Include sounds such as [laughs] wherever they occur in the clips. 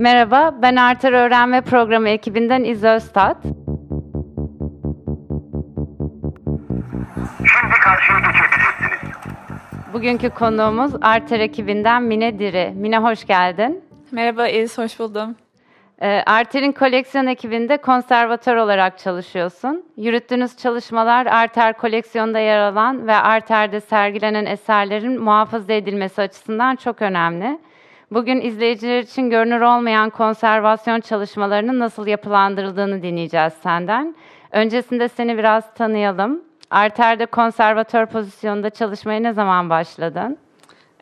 Merhaba, ben Arter Öğrenme Programı ekibinden İz Öztat. Şimdi karşıya geçebilirsiniz. Bugünkü konuğumuz Arter ekibinden Mine Diri. Mine hoş geldin. Merhaba İz, hoş buldum. Ee, Arter'in koleksiyon ekibinde konservatör olarak çalışıyorsun. Yürüttüğünüz çalışmalar Arter koleksiyonda yer alan ve Arter'de sergilenen eserlerin muhafaza edilmesi açısından çok önemli. Bugün izleyiciler için görünür olmayan konservasyon çalışmalarının nasıl yapılandırıldığını dinleyeceğiz senden. Öncesinde seni biraz tanıyalım. Arter'de konservatör pozisyonunda çalışmaya ne zaman başladın?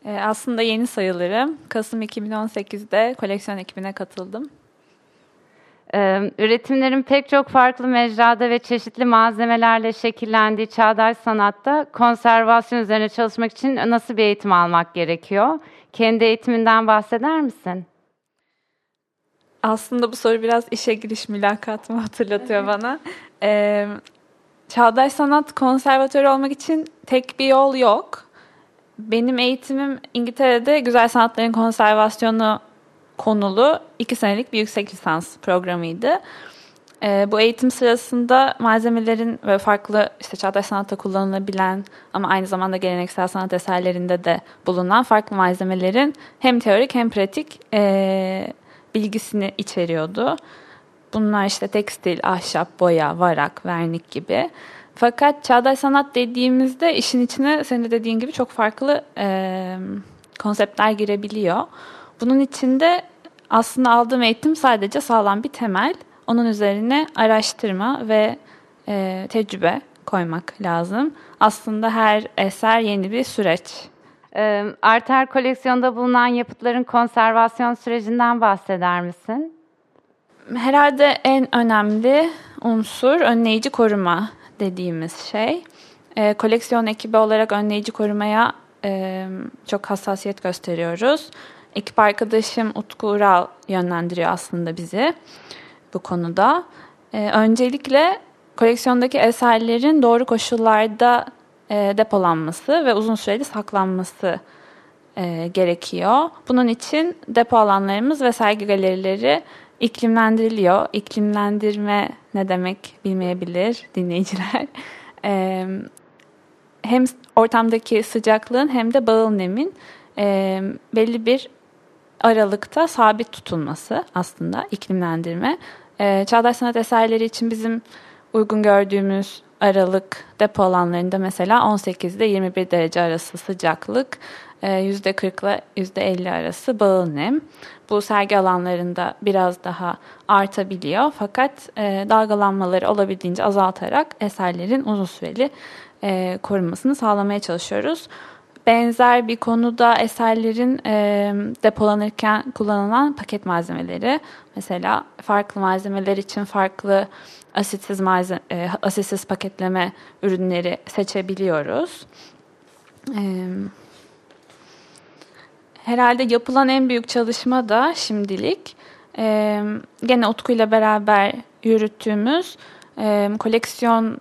Ee, aslında yeni sayılırım. Kasım 2018'de koleksiyon ekibine katıldım. Ee, üretimlerin pek çok farklı mecrada ve çeşitli malzemelerle şekillendiği çağdaş sanatta konservasyon üzerine çalışmak için nasıl bir eğitim almak gerekiyor? Kendi eğitiminden bahseder misin? Aslında bu soru biraz işe giriş mülakatımı [laughs] hatırlatıyor bana. Ee, çağdaş sanat konservatörü olmak için tek bir yol yok. Benim eğitimim İngiltere'de güzel sanatların konservasyonu konulu iki senelik bir yüksek lisans programıydı. E, bu eğitim sırasında malzemelerin ve farklı işte çağdaş sanatta kullanılabilen ama aynı zamanda geleneksel sanat eserlerinde de bulunan farklı malzemelerin hem teorik hem pratik e, bilgisini içeriyordu. Bunlar işte tekstil, ahşap, boya, varak, vernik gibi. Fakat çağdaş sanat dediğimizde işin içine senin de dediğin gibi çok farklı e, konseptler girebiliyor. Bunun içinde aslında aldığım eğitim sadece sağlam bir temel. Onun üzerine araştırma ve e, tecrübe koymak lazım. Aslında her eser yeni bir süreç. Ee, Arter koleksiyonda bulunan yapıtların konservasyon sürecinden bahseder misin? Herhalde en önemli unsur önleyici koruma dediğimiz şey. E, koleksiyon ekibi olarak önleyici korumaya e, çok hassasiyet gösteriyoruz. Ekip arkadaşım Utku Ural yönlendiriyor aslında bizi bu konuda. Ee, öncelikle koleksiyondaki eserlerin doğru koşullarda e, depolanması ve uzun süreli saklanması e, gerekiyor. Bunun için depo alanlarımız ve sergi galerileri iklimlendiriliyor. İklimlendirme ne demek bilmeyebilir dinleyiciler. [laughs] E, hem ortamdaki sıcaklığın hem de bağıl nemin e, belli bir aralıkta sabit tutulması aslında iklimlendirme. Ee, çağdaş sanat eserleri için bizim uygun gördüğümüz aralık depo alanlarında mesela 18 ile 21 derece arası sıcaklık, %40 ile %50 arası bağıl nem. Bu sergi alanlarında biraz daha artabiliyor fakat e, dalgalanmaları olabildiğince azaltarak eserlerin uzun süreli e, korunmasını sağlamaya çalışıyoruz benzer bir konuda eserlerin e, depolanırken kullanılan paket malzemeleri. Mesela farklı malzemeler için farklı asitsiz, malzeme, e, asitsiz paketleme ürünleri seçebiliyoruz. E, herhalde yapılan en büyük çalışma da şimdilik e, gene Utku ile beraber yürüttüğümüz e, koleksiyon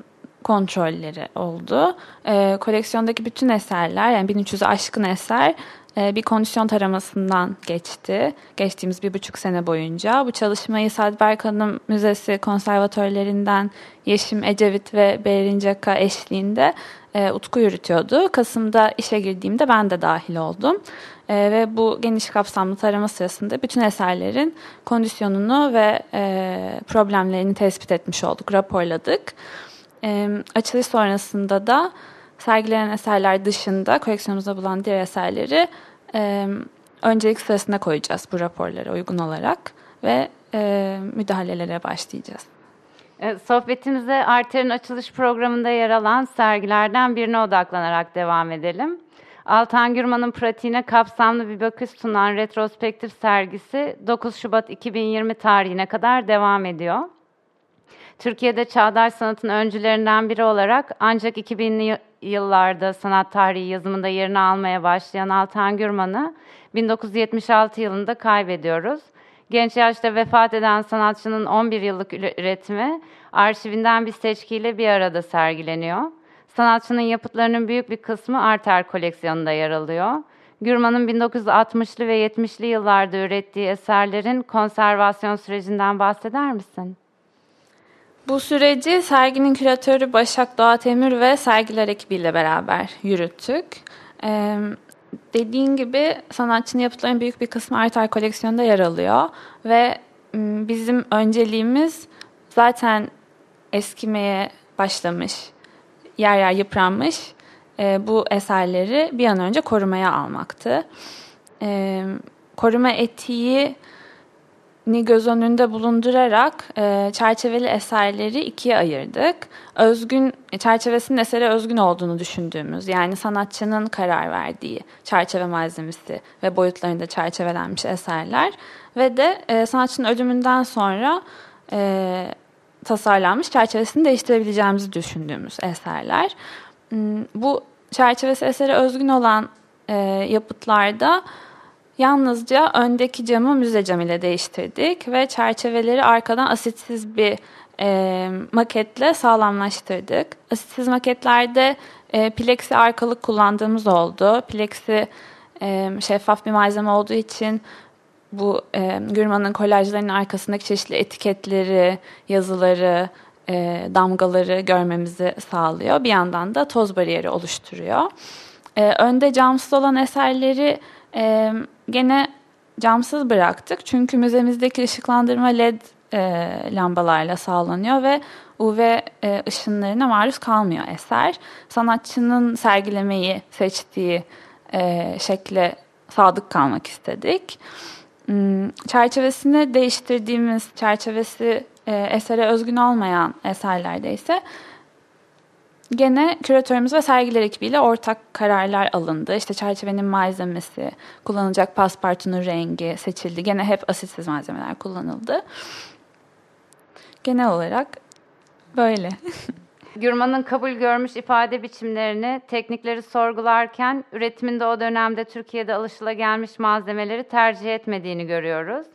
kontrolleri oldu. E, koleksiyondaki bütün eserler yani 1300'ü aşkın eser e, bir kondisyon taramasından geçti. Geçtiğimiz bir buçuk sene boyunca. Bu çalışmayı Sadberk Hanım Müzesi konservatörlerinden Yeşim Ecevit ve Behrin Caka eşliğinde e, Utku yürütüyordu. Kasım'da işe girdiğimde ben de dahil oldum. E, ve bu geniş kapsamlı tarama sırasında bütün eserlerin kondisyonunu ve e, problemlerini tespit etmiş olduk, raporladık. E, açılış sonrasında da sergilenen eserler dışında koleksiyonumuzda bulan diğer eserleri e, öncelik sırasında koyacağız bu raporlara uygun olarak ve e, müdahalelere başlayacağız. Sohbetimize Arter'in açılış programında yer alan sergilerden birine odaklanarak devam edelim. Altan Gürman'ın pratiğine kapsamlı bir bakış sunan retrospektif sergisi 9 Şubat 2020 tarihine kadar devam ediyor. Türkiye'de çağdaş sanatın öncülerinden biri olarak ancak 2000'li yıllarda sanat tarihi yazımında yerini almaya başlayan Altan Gürman'ı 1976 yılında kaybediyoruz. Genç yaşta vefat eden sanatçının 11 yıllık üretimi arşivinden bir seçkiyle bir arada sergileniyor. Sanatçının yapıtlarının büyük bir kısmı Arter koleksiyonunda yer alıyor. Gürman'ın 1960'lı ve 70'li yıllarda ürettiği eserlerin konservasyon sürecinden bahseder misin? Bu süreci serginin küratörü Başak Doğa Temür ve sergiler ekibiyle beraber yürüttük. Ee, dediğin gibi sanatçının yapıtlarının büyük bir kısmı Artar koleksiyonunda yer alıyor ve bizim önceliğimiz zaten eskimeye başlamış, yer yer yıpranmış e, bu eserleri bir an önce korumaya almaktı. E, koruma etiği ni göz önünde bulundurarak e, çerçeveli eserleri ikiye ayırdık. Özgün çerçevesinin esere özgün olduğunu düşündüğümüz yani sanatçının karar verdiği çerçeve malzemesi ve boyutlarında çerçevelenmiş eserler ve de e, sanatçının ölümünden sonra e, tasarlanmış çerçevesini değiştirebileceğimizi düşündüğümüz eserler. Hmm, bu çerçevesi esere özgün olan e, yapıtlarda yalnızca öndeki camı müze cam ile değiştirdik ve çerçeveleri arkadan asitsiz bir e, maketle sağlamlaştırdık. Asitsiz maketlerde e, plexi arkalık kullandığımız oldu. Plexi e, şeffaf bir malzeme olduğu için bu e, Gürman'ın kolajlarının arkasındaki çeşitli etiketleri, yazıları, e, damgaları görmemizi sağlıyor. Bir yandan da toz bariyeri oluşturuyor. E, önde camsız olan eserleri e, gene camsız bıraktık. Çünkü müzemizdeki ışıklandırma led e, lambalarla sağlanıyor ve UV e, ışınlarına maruz kalmıyor eser. Sanatçının sergilemeyi seçtiği e, şekle sadık kalmak istedik. Hmm, çerçevesini değiştirdiğimiz, çerçevesi e, esere özgün olmayan eserlerde ise gene küratörümüz ve sergiler ekibiyle ortak kararlar alındı. İşte çerçevenin malzemesi, kullanılacak paspartunun rengi seçildi. Gene hep asitsiz malzemeler kullanıldı. Genel olarak böyle. [laughs] Gürman'ın kabul görmüş ifade biçimlerini, teknikleri sorgularken üretiminde o dönemde Türkiye'de alışılagelmiş malzemeleri tercih etmediğini görüyoruz.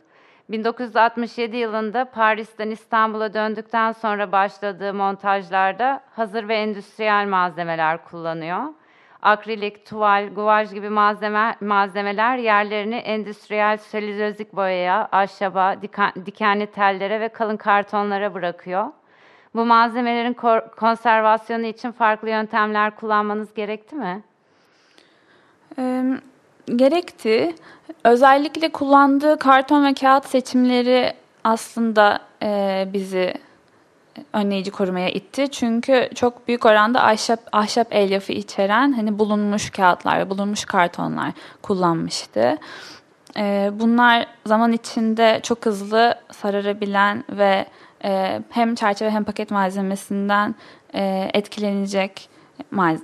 1967 yılında Paris'ten İstanbul'a döndükten sonra başladığı montajlarda hazır ve endüstriyel malzemeler kullanıyor. Akrilik, tuval, guvaj gibi malzeme, malzemeler yerlerini endüstriyel selülozik boyaya, ahşaba, dikenli tellere ve kalın kartonlara bırakıyor. Bu malzemelerin konservasyonu için farklı yöntemler kullanmanız gerekti mi? Gerekti. Özellikle kullandığı karton ve kağıt seçimleri aslında e, bizi önleyici korumaya itti. Çünkü çok büyük oranda ahşap, ahşap elyafı içeren hani bulunmuş kağıtlar ve bulunmuş kartonlar kullanmıştı. E, bunlar zaman içinde çok hızlı sararabilen ve e, hem çerçeve hem paket malzemesinden e, etkilenecek malz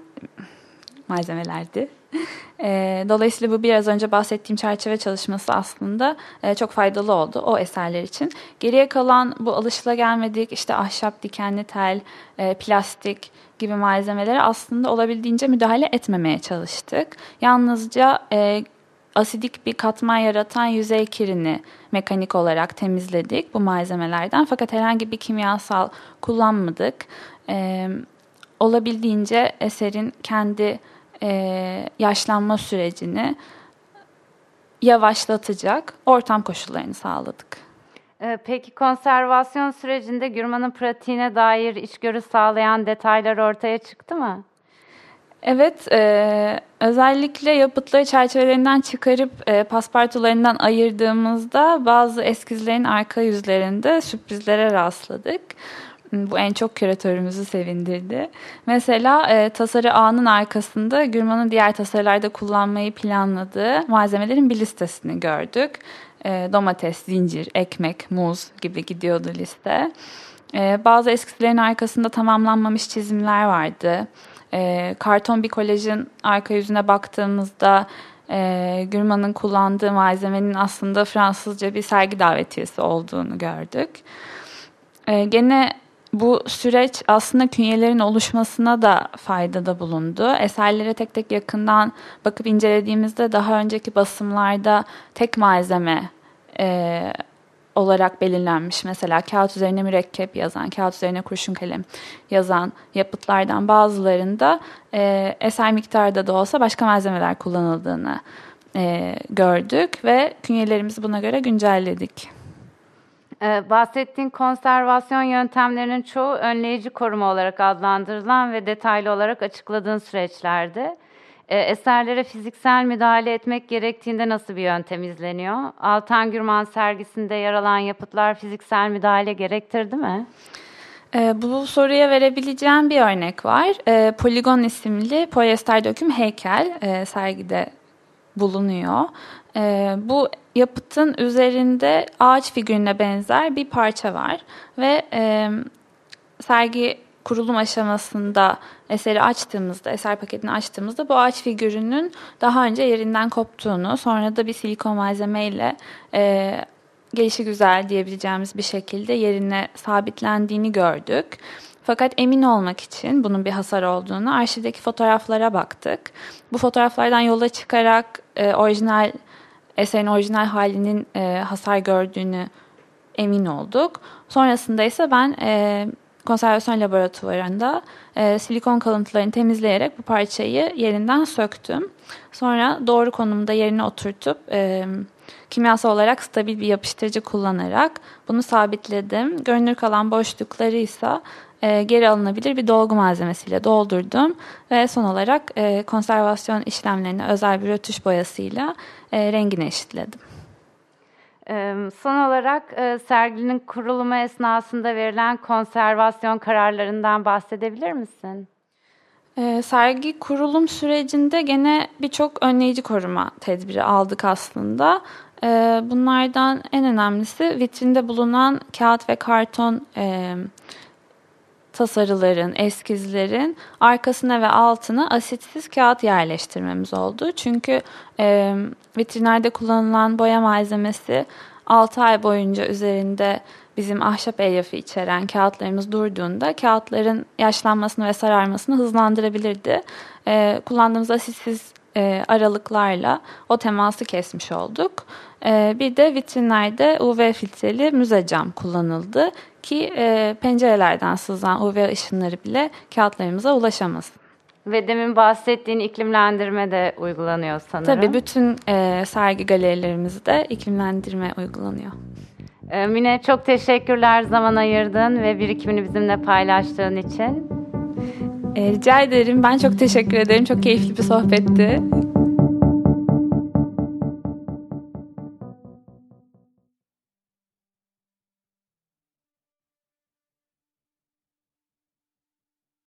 malzemelerdi. [laughs] E, dolayısıyla bu biraz önce bahsettiğim çerçeve çalışması aslında e, çok faydalı oldu o eserler için. Geriye kalan bu alışılagelmedik işte ahşap, dikenli tel, e, plastik gibi malzemelere aslında olabildiğince müdahale etmemeye çalıştık. Yalnızca e, asidik bir katman yaratan yüzey kirini mekanik olarak temizledik bu malzemelerden. Fakat herhangi bir kimyasal kullanmadık. Ee, olabildiğince eserin kendi e, yaşlanma sürecini yavaşlatacak ortam koşullarını sağladık. Ee, peki konservasyon sürecinde Gürman'ın pratiğine dair içgörü sağlayan detaylar ortaya çıktı mı? Evet, e, özellikle yapıtları çerçevelerinden çıkarıp e, paspartularından ayırdığımızda bazı eskizlerin arka yüzlerinde sürprizlere rastladık. Bu en çok küratörümüzü sevindirdi. Mesela e, tasarı ağının arkasında Gürman'ın diğer tasarılarda kullanmayı planladığı malzemelerin bir listesini gördük. E, domates, zincir, ekmek, muz gibi gidiyordu liste. E, bazı eskizlerin arkasında tamamlanmamış çizimler vardı. E, karton bir kolajın arka yüzüne baktığımızda e, Gürman'ın kullandığı malzemenin aslında Fransızca bir sergi davetiyesi olduğunu gördük. E, gene bu süreç aslında künyelerin oluşmasına da faydada bulundu. Eserlere tek tek yakından bakıp incelediğimizde daha önceki basımlarda tek malzeme e, olarak belirlenmiş. Mesela kağıt üzerine mürekkep yazan, kağıt üzerine kurşun kalem yazan yapıtlardan bazılarında e, eser miktarda da olsa başka malzemeler kullanıldığını e, gördük ve künyelerimizi buna göre güncelledik. Ee, bahsettiğin konservasyon yöntemlerinin çoğu önleyici koruma olarak adlandırılan ve detaylı olarak açıkladığın süreçlerdi. Ee, eserlere fiziksel müdahale etmek gerektiğinde nasıl bir yöntem izleniyor? Altan Gürman sergisinde yer alan yapıtlar fiziksel müdahale gerektirdi mi? E, bu soruya verebileceğim bir örnek var. E, Poligon isimli polyester döküm heykel e, sergide bulunuyor. E, bu yapıtın üzerinde ağaç figürüne benzer bir parça var ve e, sergi kurulum aşamasında eseri açtığımızda, eser paketini açtığımızda bu ağaç figürünün daha önce yerinden koptuğunu, sonra da bir silikon malzemeyle e, gelişi güzel diyebileceğimiz bir şekilde yerine sabitlendiğini gördük. Fakat emin olmak için bunun bir hasar olduğunu arşivdeki fotoğraflara baktık. Bu fotoğraflardan yola çıkarak e, orijinal eserin orijinal halinin e, hasar gördüğünü emin olduk. Sonrasında ise ben e, konservasyon laboratuvarında e, silikon kalıntılarını temizleyerek bu parçayı yerinden söktüm. Sonra doğru konumda yerine oturtup e, kimyasal olarak stabil bir yapıştırıcı kullanarak bunu sabitledim. Görünür kalan boşlukları ise e, geri alınabilir bir dolgu malzemesiyle doldurdum ve son olarak e, konservasyon işlemlerini özel bir rötuş boyasıyla e, rengini eşitledim. Son olarak serginin kurulumu esnasında verilen konservasyon kararlarından bahsedebilir misin? E, sergi kurulum sürecinde gene birçok önleyici koruma tedbiri aldık aslında. E, bunlardan en önemlisi vitrinde bulunan kağıt ve karton e, tasarıların, eskizlerin arkasına ve altına asitsiz kağıt yerleştirmemiz oldu. Çünkü e, vitrinlerde kullanılan boya malzemesi 6 ay boyunca üzerinde bizim ahşap elyafı içeren kağıtlarımız durduğunda kağıtların yaşlanmasını ve sararmasını hızlandırabilirdi. E, kullandığımız asitsiz e, aralıklarla o teması kesmiş olduk. E, bir de vitrinlerde UV filtreli müze cam kullanıldı ki e, pencerelerden sızan UV ışınları bile kağıtlarımıza ulaşamasın. Ve demin bahsettiğin iklimlendirme de uygulanıyor sanırım. Tabii bütün e, sergi galerilerimizde iklimlendirme uygulanıyor. Ee, Mine çok teşekkürler zaman ayırdın ve birikimini bizimle paylaştığın için. E, rica ederim. Ben çok teşekkür ederim. Çok keyifli bir sohbetti.